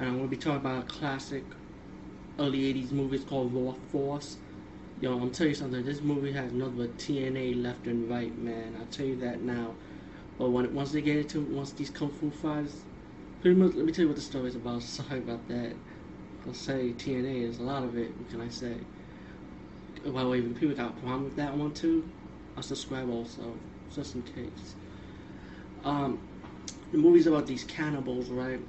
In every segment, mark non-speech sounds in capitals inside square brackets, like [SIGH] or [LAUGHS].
And I'm to be talking about a classic early 80s movie. It's called Raw Force. Yo, I'm tell you something. This movie has nothing but TNA left and right, man. I'll tell you that now. But when once they get into once these kung fu fighters, pretty much. Let me tell you what the story is about. [LAUGHS] Sorry about that. I'll say TNA is a lot of it. What can I say? By the way, when people got a problem with that one too, I'll subscribe also, just in case. Um, the movie's about these cannibals, right?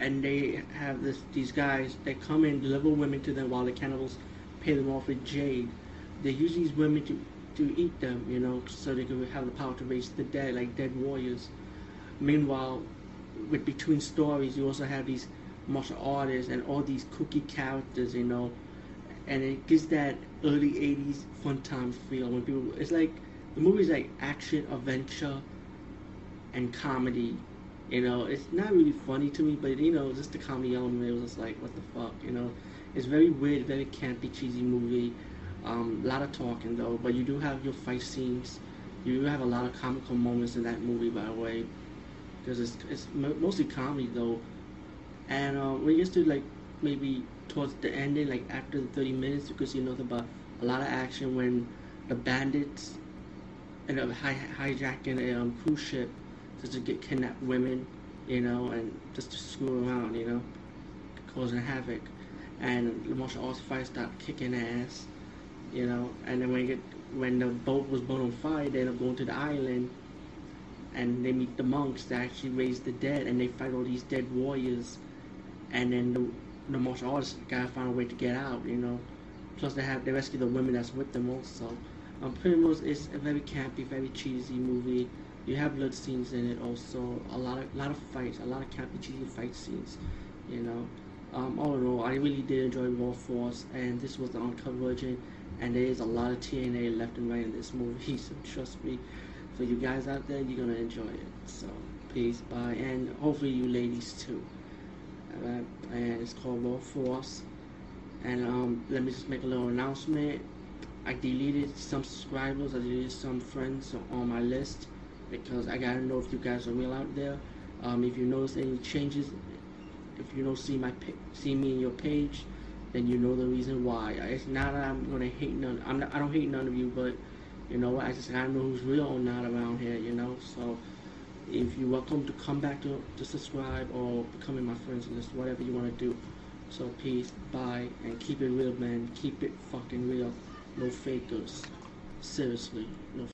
And they have this these guys that come in deliver women to them while the cannibals pay them off with jade. They use these women to to eat them, you know, so they can have the power to raise the dead like dead warriors. Meanwhile, with between stories, you also have these martial artists and all these kooky characters, you know, and it gives that early '80s fun time feel when people. It's like the movie's like action, adventure, and comedy you know, it's not really funny to me, but you know, just the comedy element, it was just like, what the fuck, you know? It's very weird, very campy, cheesy movie. Um, a lot of talking though, but you do have your fight scenes. You do have a lot of comical moments in that movie, by the way, because it's it's mostly comedy though. And uh, you get to like maybe towards the ending, like after the 30 minutes, because you nothing but a lot of action when the bandits end up hi- hijacking a um, cruise ship just to get kidnapped women, you know, and just to screw around, you know, causing havoc. And the martial arts fight start kicking ass, you know. And then when you get when the boat was born on fire, they end up going to the island, and they meet the monks that actually raise the dead, and they fight all these dead warriors. And then the, the martial artists gotta find a way to get out, you know. Plus they have they rescue the women that's with them also. Um, pretty much it's a very campy, very cheesy movie. You have blood scenes in it also. A lot of lot of fights, a lot of cheesy fight scenes. You know, um, all in all, I really did enjoy Raw Force, and this was the uncut version. And there is a lot of TNA left and right in this movie, [LAUGHS] so trust me. For you guys out there, you're gonna enjoy it. So peace, bye, and hopefully you ladies too. And it's called Raw Force. And um, let me just make a little announcement. I deleted some subscribers, I deleted some friends on my list because I gotta know if you guys are real out there. Um, if you notice any changes, if you don't see my see me in your page, then you know the reason why. It's not that I'm gonna hate none. I'm not, I don't hate none of you, but you know I just gotta know who's real or not around here. You know, so if you're welcome to come back to to subscribe or becoming my friends list, whatever you wanna do. So peace, bye, and keep it real, man. Keep it fucking real. No fakers. Seriously, no.